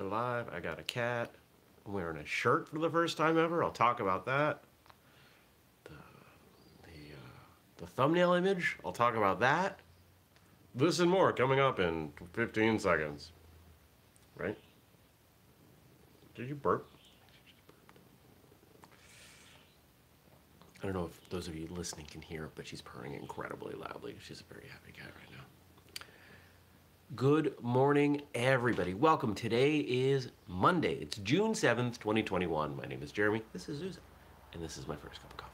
We're live. I got a cat. I'm wearing a shirt for the first time ever. I'll talk about that. The the, uh, the thumbnail image. I'll talk about that. This and more coming up in 15 seconds. Right? Did you burp? I don't know if those of you listening can hear but she's purring incredibly loudly. She's a very happy cat right now. Good morning, everybody. Welcome. Today is Monday. It's June 7th, 2021. My name is Jeremy. This is Zuza. And this is my first cup of coffee.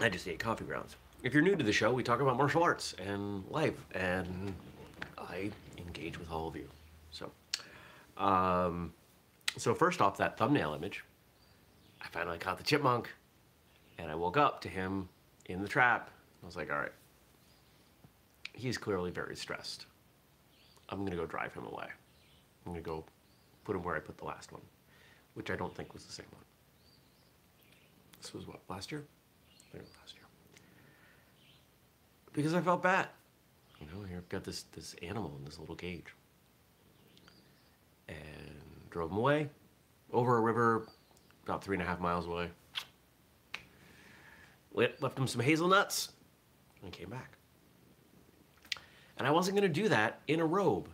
I just ate coffee grounds. If you're new to the show, we talk about martial arts and life, and I engage with all of you. So, um, so first off, that thumbnail image, I finally caught the chipmunk, and I woke up to him in the trap. I was like, all right, he's clearly very stressed. I'm gonna go drive him away. I'm gonna go put him where I put the last one, which I don't think was the same one. This was what, last year? Last year. Because I felt bad. You know, here I've got this, this animal in this little cage. And drove him away, over a river, about three and a half miles away. Left him some hazelnuts, and came back. And I wasn't gonna do that in a robe.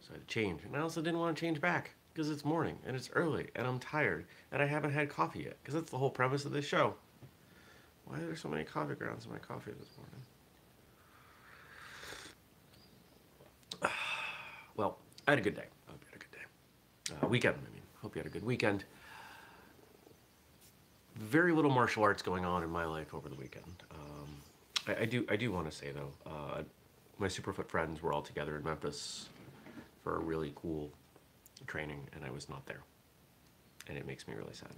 So I had to change. And I also didn't want to change back because it's morning and it's early and I'm tired and I haven't had coffee yet because that's the whole premise of this show. Why are there so many coffee grounds in my coffee this morning? Well, I had a good day. I hope you had a good day. Uh, weekend, I mean. Hope you had a good weekend. Very little martial arts going on in my life over the weekend. Um, I, I do I do want to say though, uh, my Superfoot friends were all together in Memphis for a really cool training, and I was not there, and it makes me really sad.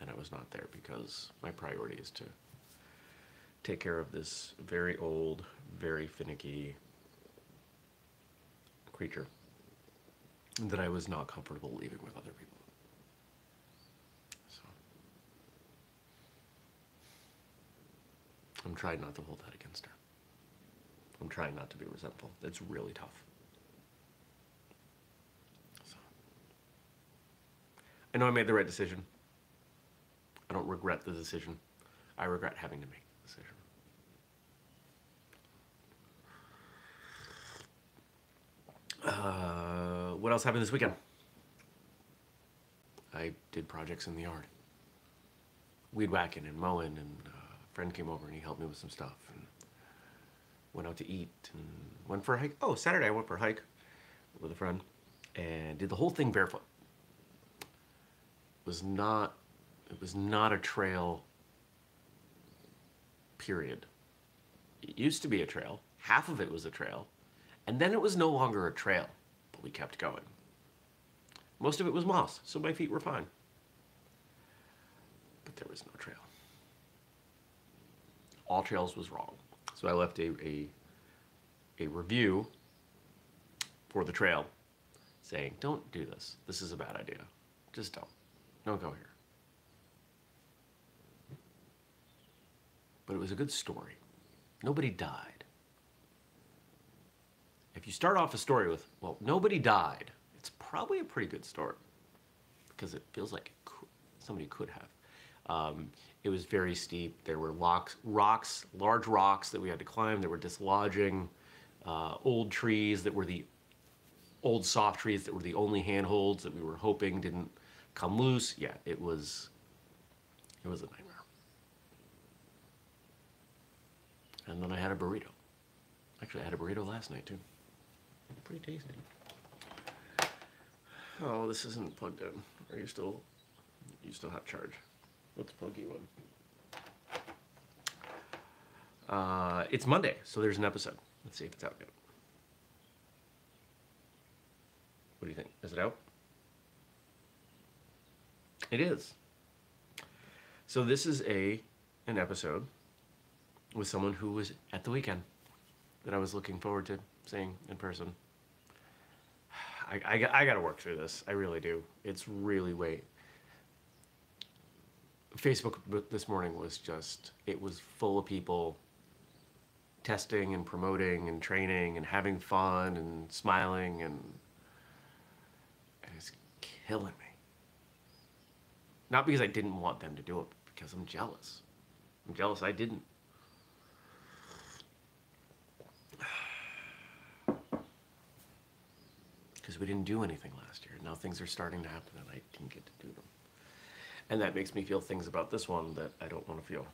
And I was not there because my priority is to take care of this very old, very finicky creature that I was not comfortable leaving with other people. So I'm trying not to hold that against her. I'm trying not to be resentful. It's really tough. So I know I made the right decision. I don't regret the decision. I regret having to make the decision. Uh, what else happened this weekend? I did projects in the yard. Weed whacking and mowing, and uh, friend came over and he helped me with some stuff. And went out to eat and went for a hike. Oh, Saturday I went for a hike with a friend and did the whole thing barefoot. It was not, it was not a trail. Period. It used to be a trail. Half of it was a trail. And then it was no longer a trail, but we kept going. Most of it was moss, so my feet were fine. But there was no trail. All trails was wrong. So I left a, a, a review for the trail saying, don't do this. This is a bad idea. Just don't. Don't go here. But it was a good story. Nobody died. If you start off a story with, well, nobody died, it's probably a pretty good story because it feels like it could, somebody could have. Um, it was very steep. There were locks, rocks, large rocks that we had to climb. There were dislodging, uh, old trees that were the old soft trees that were the only handholds that we were hoping didn't come loose. Yeah, it was, it was a nightmare. And then I had a burrito. Actually, I had a burrito last night too. Pretty tasty. Oh, this isn't plugged in. Are you still, you still have charge? Plug you in. Uh, it's Monday, so there's an episode. Let's see if it's out yet. What do you think? Is it out? It is. So this is a an episode with someone who was at the weekend that I was looking forward to seeing in person. I, I, I got to work through this. I really do. It's really way. Facebook this morning was just, it was full of people testing and promoting and training and having fun and smiling and, and it's killing me. Not because I didn't want them to do it, but because I'm jealous. I'm jealous I didn't. Because we didn't do anything last year. Now things are starting to happen and I didn't get to do them. And that makes me feel things about this one that I don't want to feel.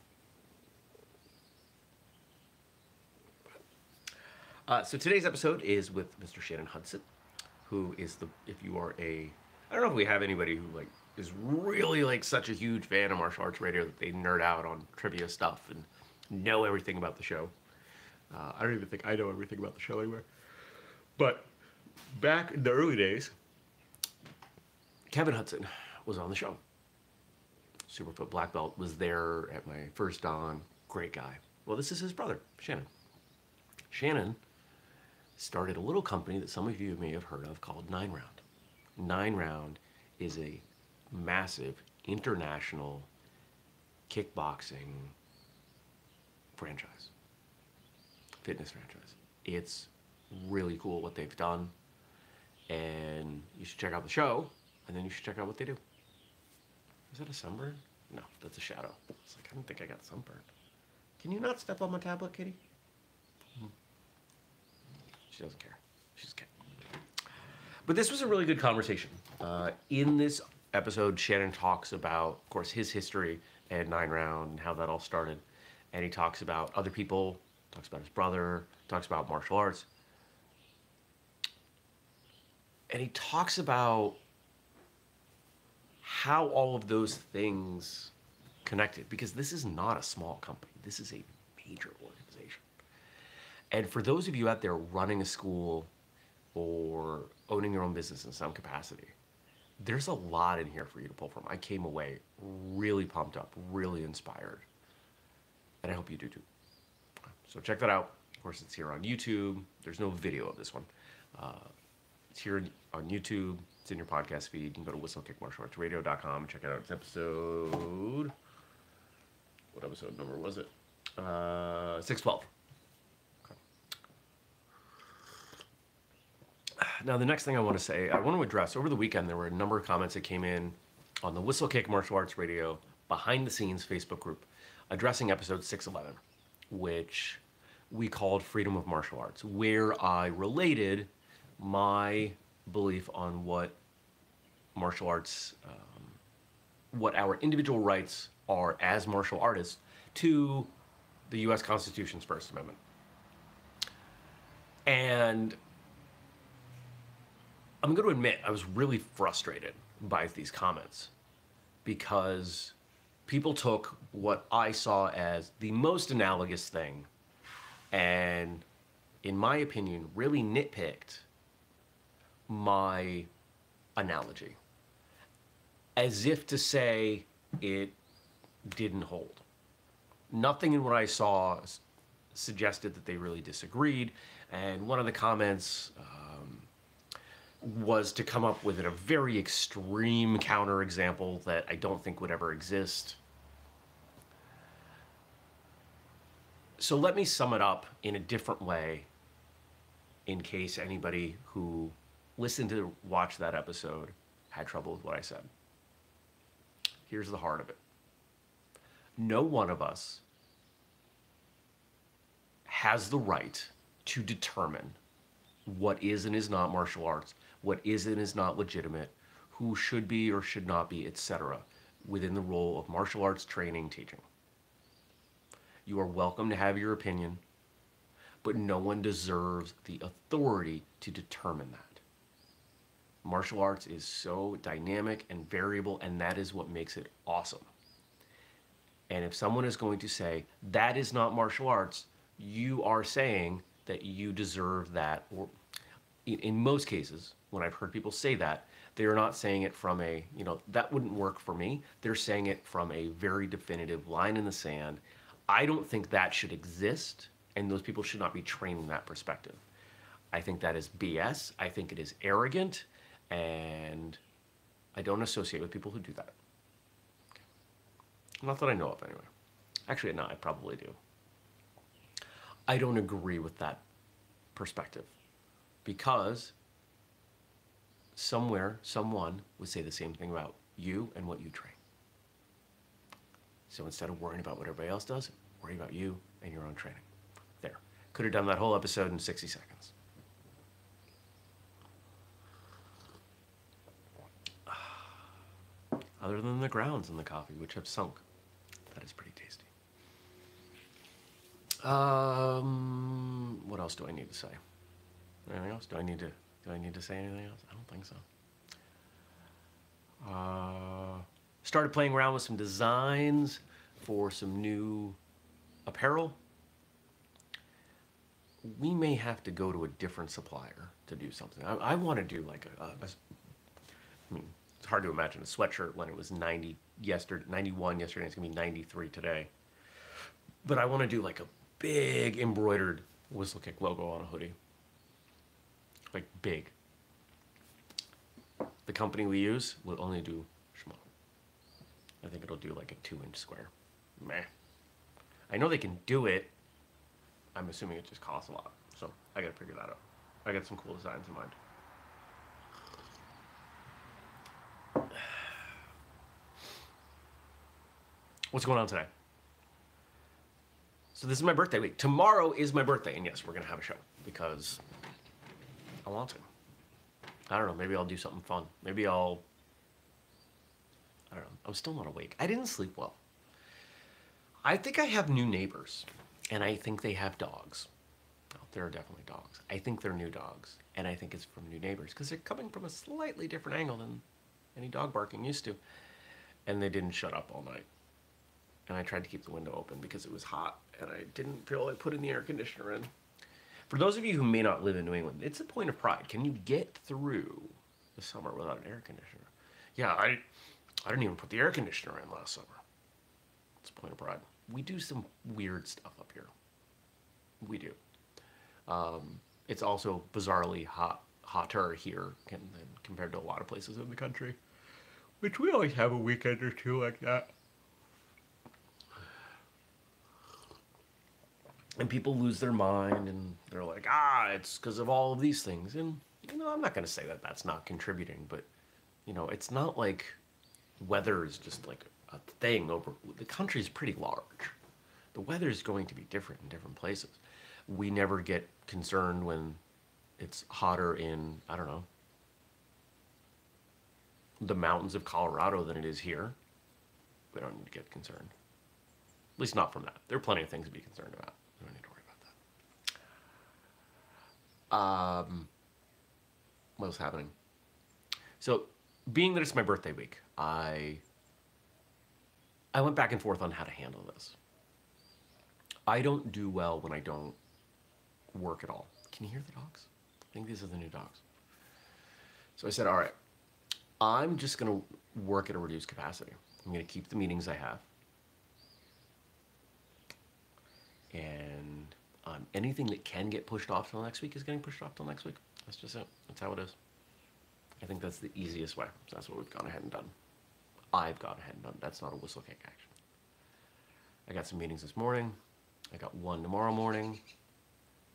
Uh, so today's episode is with Mr. Shannon Hudson, who is the if you are a I don't know if we have anybody who like is really like such a huge fan of martial arts radio that they nerd out on trivia stuff and know everything about the show. Uh, I don't even think I know everything about the show anywhere. But back in the early days, Kevin Hudson was on the show. Superfoot Black Belt was there at my first dan. Great guy. Well, this is his brother, Shannon. Shannon started a little company that some of you may have heard of called Nine Round. Nine Round is a massive international kickboxing franchise, fitness franchise. It's really cool what they've done, and you should check out the show, and then you should check out what they do. Is that a sunburn? No, that's a shadow. It's like, I don't think I got sunburned. Can you not step on my tablet, kitty? Hmm. She doesn't care. She's kidding. But this was a really good conversation. Uh, in this episode, Shannon talks about, of course, his history and Nine Round and how that all started. And he talks about other people, talks about his brother, talks about martial arts. And he talks about how all of those things connected because this is not a small company. This is a major organization. And for those of you out there running a school or owning your own business in some capacity, there's a lot in here for you to pull from. I came away really pumped up, really inspired. And I hope you do too. So check that out. Of course, it's here on YouTube. There's no video of this one. Uh, it's here on YouTube. It's in your podcast feed. You can go to whistlekickmartialartsradio.com and check out its episode. What episode number was it? Uh, 612. Now, the next thing I want to say, I want to address over the weekend, there were a number of comments that came in on the Whistlekick Martial Arts Radio behind the scenes Facebook group addressing episode 611, which we called Freedom of Martial Arts, where I related my belief on what martial arts, um, what our individual rights are as martial artists to the US Constitution's First Amendment. And I'm going to admit, I was really frustrated by these comments because people took what I saw as the most analogous thing and, in my opinion, really nitpicked my analogy as if to say it didn't hold. Nothing in what I saw suggested that they really disagreed, and one of the comments. Uh, was to come up with a very extreme counterexample that I don't think would ever exist. So let me sum it up in a different way in case anybody who listened to watch that episode had trouble with what I said. Here's the heart of it. No one of us has the right to determine what is and is not martial arts what is and is not legitimate, who should be or should not be, etc., within the role of martial arts training teaching. You are welcome to have your opinion, but no one deserves the authority to determine that. Martial arts is so dynamic and variable, and that is what makes it awesome. And if someone is going to say, that is not martial arts, you are saying that you deserve that, or in most cases, when I've heard people say that, they're not saying it from a, you know, that wouldn't work for me. They're saying it from a very definitive line in the sand. I don't think that should exist, and those people should not be trained in that perspective. I think that is BS. I think it is arrogant, and I don't associate with people who do that. Not that I know of, anyway. Actually, no, I probably do. I don't agree with that perspective because somewhere, someone would say the same thing about you and what you train. So instead of worrying about what everybody else does, worry about you and your own training. There. Could have done that whole episode in 60 seconds. Other than the grounds in the coffee, which have sunk. That is pretty tasty. Um, what else do I need to say? Anything else? Do I need to do I need to say anything else? I don't think so. Uh, started playing around with some designs for some new apparel. We may have to go to a different supplier to do something. I, I want to do like a, a, a. I mean, it's hard to imagine a sweatshirt when it was 90 yesterday, 91 yesterday. It's gonna be 93 today. But I want to do like a big embroidered Whistlekick logo on a hoodie like big. The company we use will only do. I think it'll do like a two inch square. Meh. I know they can do it. I'm assuming it just costs a lot. So I gotta figure that out. I got some cool designs in mind. What's going on today? So this is my birthday week. Tomorrow is my birthday, and yes, we're gonna have a show because I want to. I don't know. Maybe I'll do something fun. Maybe I'll. I don't know. I'm still not awake. I didn't sleep well. I think I have new neighbors, and I think they have dogs. Oh, there are definitely dogs. I think they're new dogs, and I think it's from new neighbors because they're coming from a slightly different angle than any dog barking used to. And they didn't shut up all night. And I tried to keep the window open because it was hot, and I didn't feel like putting the air conditioner in. For those of you who may not live in New England, it's a point of pride. Can you get through the summer without an air conditioner? Yeah, I, I didn't even put the air conditioner in last summer. It's a point of pride. We do some weird stuff up here. We do. Um, it's also bizarrely hot, hotter here can, compared to a lot of places in the country, which we always have a weekend or two like that. And people lose their mind and they're like ah it's because of all of these things. And you know i'm not going to say that that's not contributing but you know it's not like weather is just like a thing over the country is pretty large. The weather is going to be different in different places. We never get concerned when it's hotter in i don't know the mountains of colorado than it is here. We don't need to get concerned. At least not from that. There are plenty of things to be concerned about Um, what was happening? So, being that it's my birthday week, I I went back and forth on how to handle this. I don't do well when I don't work at all. Can you hear the dogs? I think these are the new dogs. So I said, all right, I'm just to work at a reduced capacity. I'm to keep the meetings I have. And anything that can get pushed off till next week is getting pushed off till next week. That's just it. That's how it is. I think that's the easiest way. So that's what we've gone ahead and done. I've gone ahead and done. That's not a Whistlekick action. I got some meetings this morning. I got one tomorrow morning.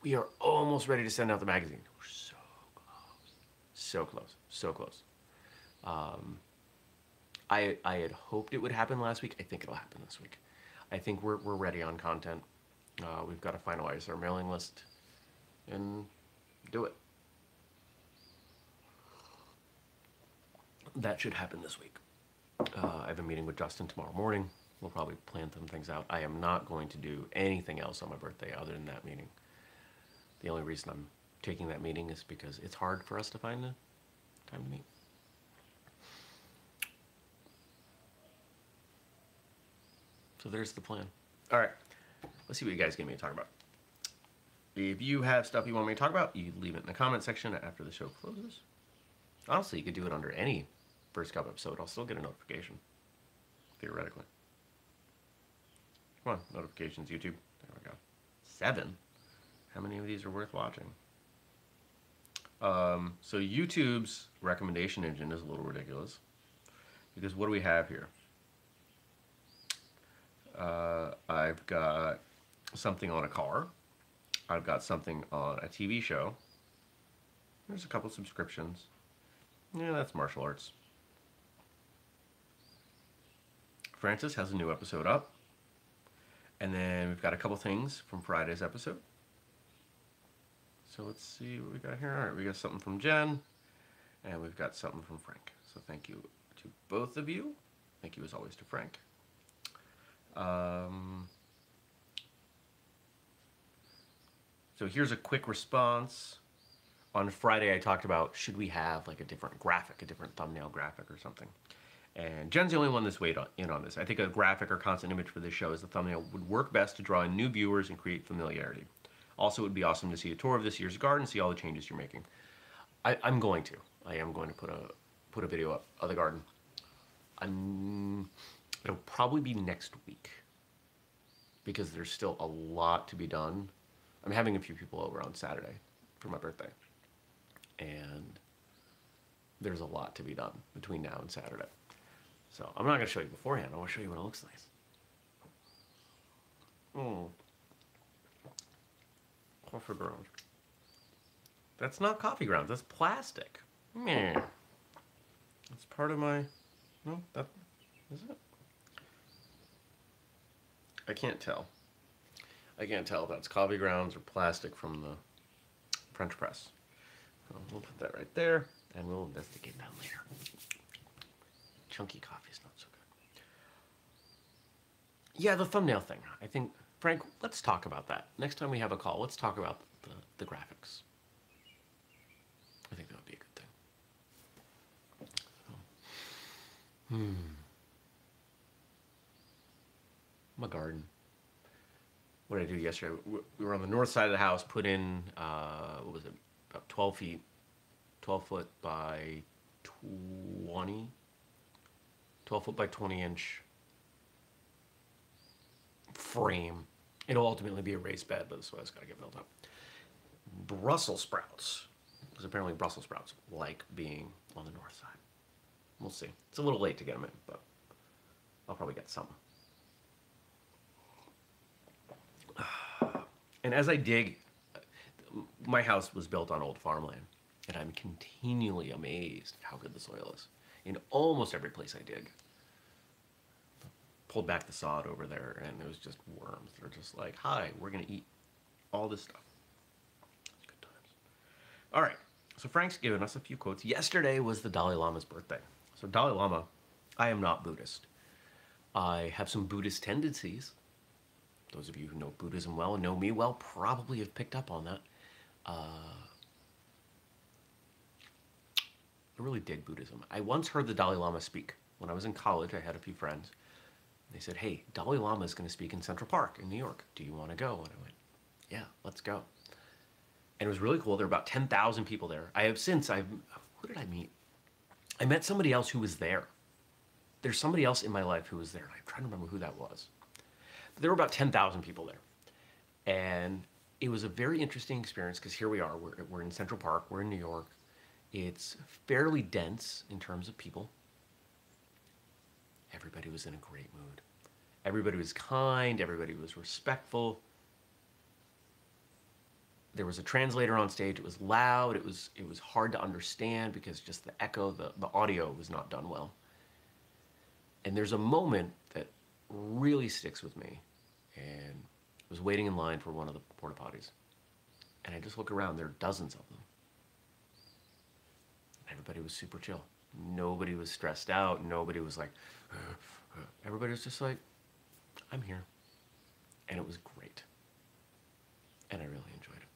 We are almost ready to send out the magazine. We're so close. So close. So close. Um, I, I had hoped it would happen last week. I think it'll happen this week. I think we're, we're ready on content. Uh, we've got to finalize our mailing list and do it. That should happen this week. Uh, I have a meeting with Justin tomorrow morning. We'll probably plan some things out. I am not going to do anything else on my birthday other than that meeting. The only reason I'm taking that meeting is because it's hard for us to find the time to meet. So there's the plan. All right. Let's see what you guys get me to talk about. If you have stuff you want me to talk about, you leave it in the comment section after the show closes. Honestly, you could do it under any First Cup episode. I'll still get a notification, theoretically. Come on, notifications, YouTube. There we go. Seven? How many of these are worth watching? Um, so YouTube's recommendation engine is a little ridiculous. Because what do we have here? Uh, I've got something on a car. I've got something on a TV show. There's a couple subscriptions. Yeah, that's martial arts. Francis has a new episode up. And then we've got a couple things from Friday's episode. So let's see what we got here. All right, we got something from Jen, and we've got something from Frank. So thank you to both of you. Thank you as always to Frank. Um, so here's a quick response. On Friday, I talked about should we have like a different graphic, a different thumbnail graphic or something. And Jen's the only one that's weighed on, in on this. I think a graphic or constant image for this show as the thumbnail would work best to draw in new viewers and create familiarity. Also, it would be awesome to see a tour of this year's garden, see all the changes you're making. I, am going to. I am going to put a put a video up of the garden. I'm. It'll probably be next week because there's still a lot to be done. I'm having a few people over on Saturday for my birthday, and there's a lot to be done between now and Saturday. So I'm not going to show you beforehand. I want to show you what it looks like. Oh. Coffee grounds. That's not coffee grounds. That's plastic. Meh. That's part of my... No, that... Is it? I can't tell. I can't tell if that's coffee grounds or plastic from the French press. So we'll put that right there, and we'll investigate that later chunky coffee is not so good. Yeah, the thumbnail thing. I think, Frank, let's talk about that. Next time we have a call, let's talk about the, the graphics. I think that would be a good thing. Hmm. My garden. What did I do yesterday? We were on the north side of the house, put in, uh, what was it, about 12 feet, 12 foot by 20 12 foot by 20 inch frame. It'll ultimately be a raised bed, but this is got to get built up. Brussels sprouts, because apparently Brussels sprouts like being on the north side. We'll see. It's a little late to get them in, but I'll probably get some. And as I dig, my house was built on old farmland, and I'm continually amazed how good the soil is in almost every place I dig. Pulled back the sod over there and it was just worms. They're just like, hi, we're gonna eat all this stuff. Good times. All right, so Frank's given us a few quotes. Yesterday was the Dalai Lama's birthday. So Dalai Lama, I am not Buddhist. I have some Buddhist tendencies. Those of you who know Buddhism well and know me well probably have picked up on that. Uh, I really dig Buddhism. I once heard the Dalai Lama speak. When I was in college, I had a few friends. They said, hey, Dalai Lama is going to speak in Central Park in New York. Do you want to go? And I went, yeah, let's go. And it was really cool. There were about 10,000 people there. I have since, I've, who did I meet? I met somebody else who was there. There's somebody else in my life who was there. I'm trying to remember who that was. There were about 10,000 people there. And it was a very interesting experience because here we are. We're, we're in Central Park. We're in New York. It's fairly dense in terms of people. Everybody was in a great mood. Everybody was kind, everybody was respectful. There was a translator on stage. It was loud. It was it was hard to understand because just the echo, the, the audio was not done well. And there's a moment that really sticks with me. And was waiting in line for one of the porta potties. And I just look around, there are dozens of them everybody was super chill. Nobody was stressed out. Nobody was like, everybody was just like, I'm here. And it was great. And I really enjoyed it.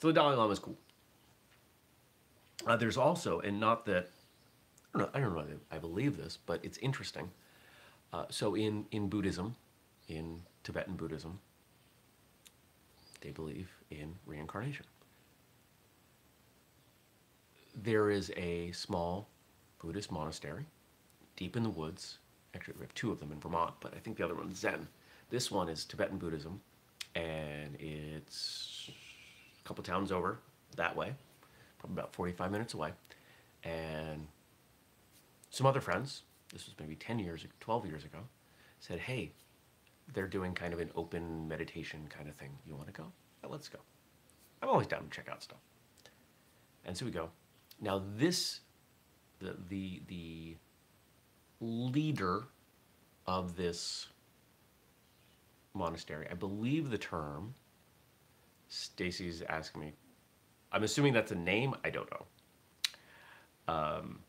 So the Dalai Lama is cool. Uh, there's also, and not that, I don't know, I don't know I believe this, but it's interesting. Uh, so in, in Buddhism, in Tibetan Buddhism, they believe in reincarnation there is a small Buddhist monastery deep in the woods. Actually, we have two of them in Vermont, but I think the other one's Zen. This one is Tibetan Buddhism, and it's a couple towns over that way, probably about 45 minutes away. And some other friends, this was maybe 10 years, 12 years ago, said, hey, they're doing kind of an open meditation kind of thing. You want to go? Let's go. I'm always down to check out stuff. And so we go. Now this, the the the leader of this monastery, I believe the term. Stacy's asking me. I'm assuming that's a name. I don't know. Um,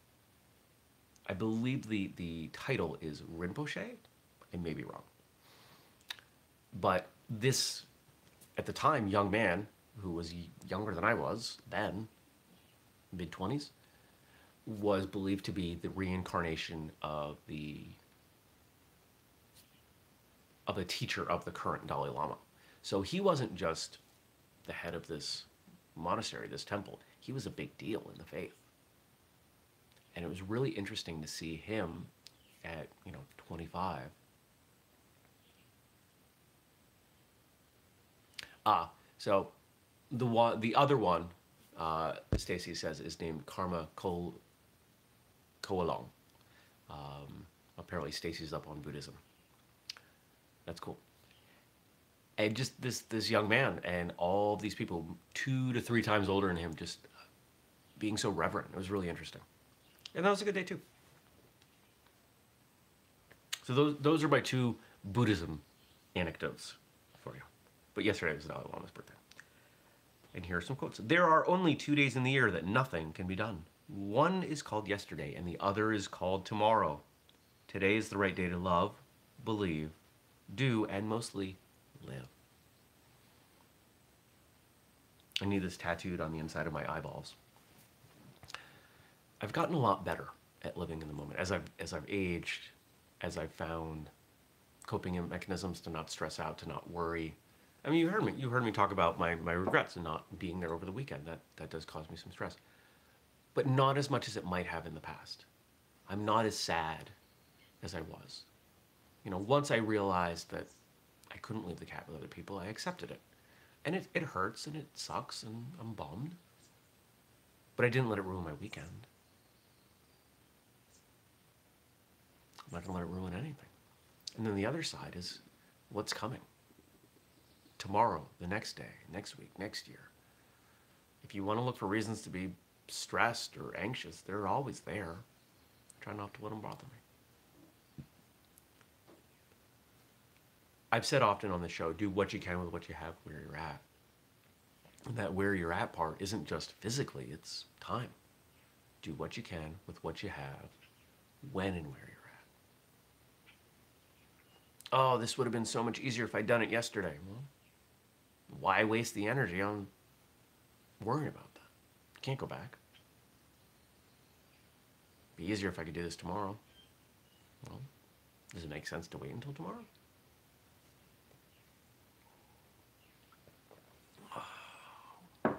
I believe the the title is Rinpoche. I may be wrong. But this, at the time, young man who was younger than I was then, mid 20s, was believed to be the reincarnation of the of a teacher of the current Dalai Lama. So he wasn't just the head of this monastery, this temple. He was a big deal in the faith. And it was really interesting to see him at, you know, 25 Ah, so the one, the other one, uh, Stacy says, is named Karma Ko Koalong. Um, apparently, Stacy's up on Buddhism. That's cool. And just this this young man and all these people, two to three times older than him, just being so reverent. It was really interesting, and that was a good day too. So those those are my two Buddhism anecdotes for you. But yesterday was Dalai Lama's birthday. And here are some quotes. There are only two days in the year that nothing can be done. One is called yesterday, and the other is called tomorrow. Today is the right day to love, believe, do, and mostly live. I need this tattooed on the inside of my eyeballs. I've gotten a lot better at living in the moment as I've as I've aged, as I've found coping mechanisms to not stress out, to not worry, I mean, you heard me. You heard me talk about my, my regrets and not being there over the weekend. That that does cause me some stress, but not as much as it might have in the past. I'm not as sad as I was. You know, once I realized that I couldn't leave the cat with other people, I accepted it, and it it hurts and it sucks and I'm bummed. But I didn't let it ruin my weekend. I'm not gonna let it ruin anything. And then the other side is what's coming tomorrow, the next day, next week, next year. If you want to look for reasons to be stressed or anxious, they're always there. Try not to let them bother me. I've said often on the show do what you can with what you have where you're at. And that where you're at part isn't just physically, it's time. Do what you can with what you have, when and where. Oh, this would have been so much easier if I'd done it yesterday. Well, why waste the energy on worrying about that? Can't go back. Be easier if I could do this tomorrow. Well, does it make sense to wait until tomorrow?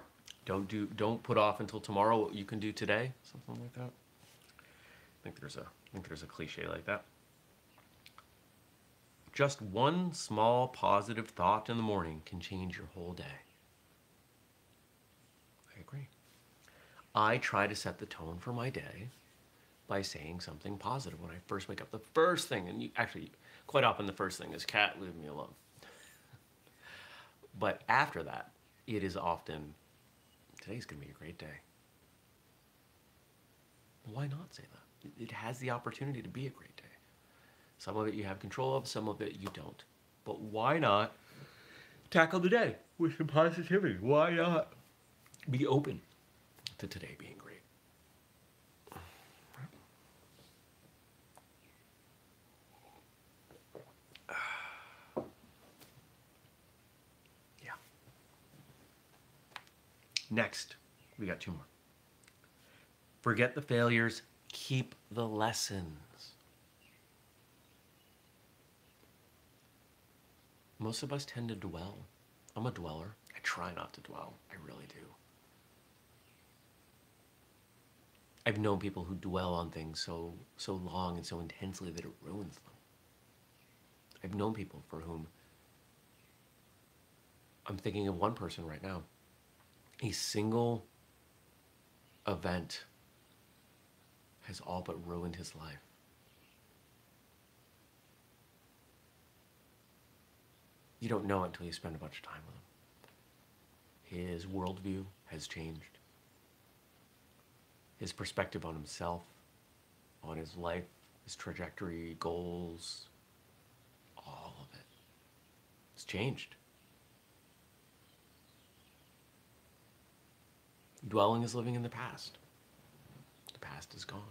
Don't do don't put off until tomorrow what you can do today, something like that. I think there's a I think there's a cliche like that. Just one small positive thought in the morning can change your whole day. I agree. I try to set the tone for my day by saying something positive when I first wake up. The first thing, and you, actually, quite often the first thing is, cat, leave me alone. but after that, it is often, today's to be a great day. Why not say that? It has the opportunity to be a great day. Some of it you have control of, some of it you don't. But why not tackle the day with some positivity? Why not be open to today being great? Yeah. Next, we got two more. Forget the failures, keep the lessons. Most of us tend to dwell. I'm a dweller. I try not to dwell. I really do. I've known people who dwell on things so so long and so intensely that it ruins them. I've known people for whom I'm thinking of one person right now. A single event has all but ruined his life. You don't know until you spend a bunch of time with him. His worldview has changed. His perspective on himself, on his life, his trajectory, goals, all of it. It's changed. Dwelling is living in the past. The past is gone.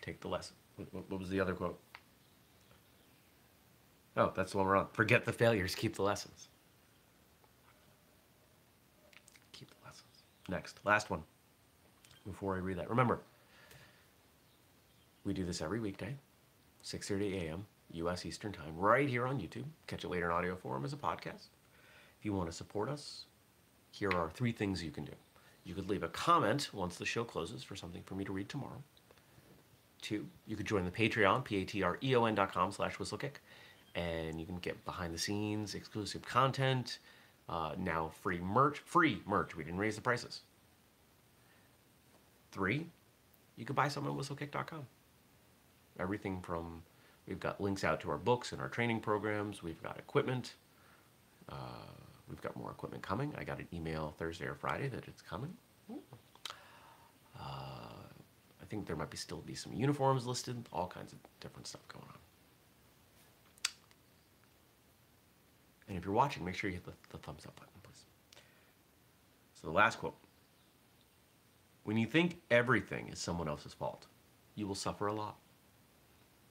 Take the lesson. What, what was the other quote? Oh, that's the one we're on. Forget the failures, keep the lessons. Keep the lessons. Next, last one. Before I read that, remember, we do this every weekday, 6:30 a.m. U.S. Eastern Time, right here on YouTube. Catch it later in audio form as a podcast. If you want to support us, here are three things you can do. You could leave a comment once the show closes for something for me to read tomorrow. Two, you could join the Patreon, p-a-t-r-e-o-n dot com slash whistlekick, and you can get behind the scenes, exclusive content, uh, now free merch, free merch. We didn't raise the prices. Three, you can buy some at whistlekick.com. Everything from, we've got links out to our books and our training programs. We've got equipment. Uh, we've got more equipment coming. I got an email Thursday or Friday that it's coming. Uh, I think there might be still be some uniforms listed, all kinds of different stuff going on. And if you're watching, make sure you hit the, the thumbs up button, please. So the last quote. When you think everything is someone else's fault, you will suffer a lot.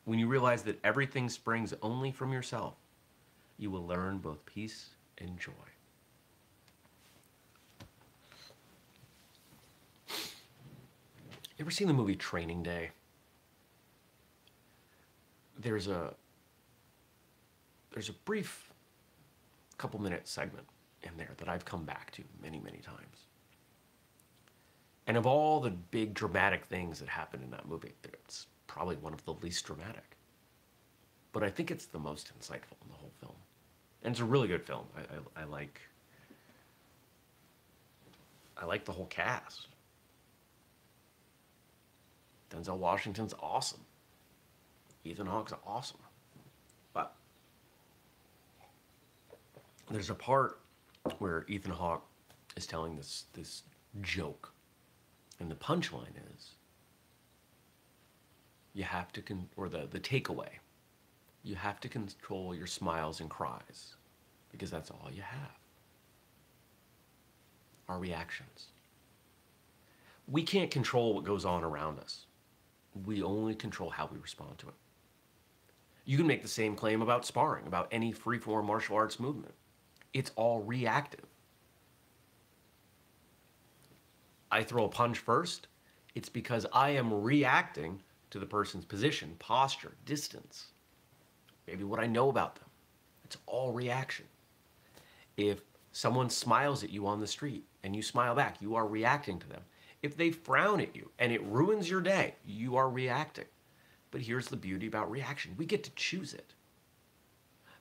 When you realize that everything springs only from yourself, you will learn both peace and joy. Ever seen the movie Training Day? There's a there's a brief couple minute segment in there that I've come back to many, many times. And of all the big dramatic things that happen in that movie, it's probably one of the least dramatic. But I think it's the most insightful in the whole film. And it's a really good film. I, I, I like I like the whole cast. Denzel Washington's awesome. Ethan Hawke's awesome. But there's a part where Ethan Hawke is telling this this joke. And the punchline is you have to con- or the the takeaway you have to control your smiles and cries because that's all you have. Our reactions. We can't control what goes on around us. We only control how we respond to it. You can make the same claim about sparring, about any free-form martial arts movement. It's all reactive. I throw a punch first, it's because I am reacting to the person's position, posture, distance maybe what I know about them. It's all reaction. If someone smiles at you on the street and you smile back, you are reacting to them. If they frown at you and it ruins your day, you are reacting. But here's the beauty about reaction we get to choose it.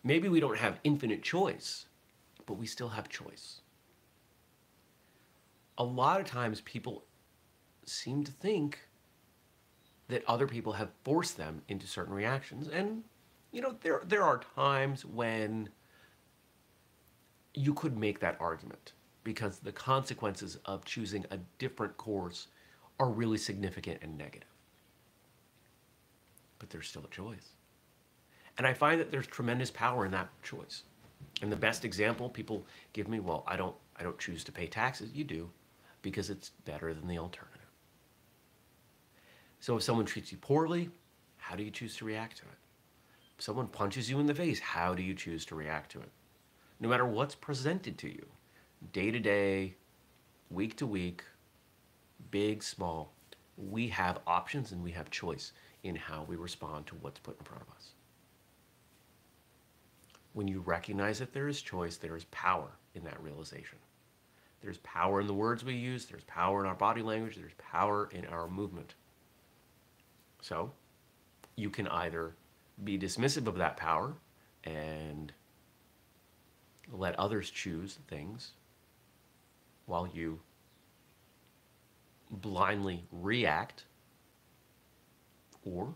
Maybe we don't have infinite choice, but we still have choice. A lot of times people seem to think that other people have forced them into certain reactions, and you know, there there are times when you could make that argument because the consequences of choosing a different course are really significant and negative. But there's still a choice. And I find that there's tremendous power in that choice. And the best example people give me, well, I don't I don't choose to pay taxes. You do because it's better than the alternative. So if someone treats you poorly, how do you choose to react to it? If someone punches you in the face, how do you choose to react to it? No matter what's presented to you, day to day, week to week, big, small, we have options and we have choice in how we respond to what's put in front of us. When you recognize that there is choice, there is power in that realization. There's power in the words we use, there's power in our body language, there's power in our movement. So, you can either be dismissive of that power and let others choose things while you blindly react, or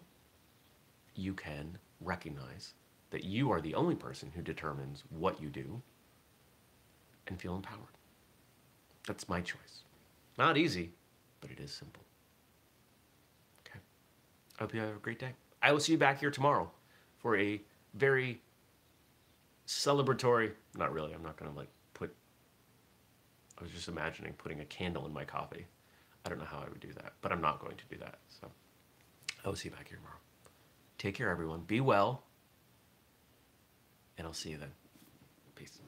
you can recognize that you are the only person who determines what you do and feel empowered. That's my choice. Not easy, but it is simple. Okay. I hope you have a great day. I will see you back here tomorrow for a very celebratory, not really, I'm not going to like put, I was just imagining putting a candle in my coffee. I don't know how I would do that, but I'm not going to do that. So I will see you back here tomorrow. Take care, everyone. Be well. And I'll see you then. Peace.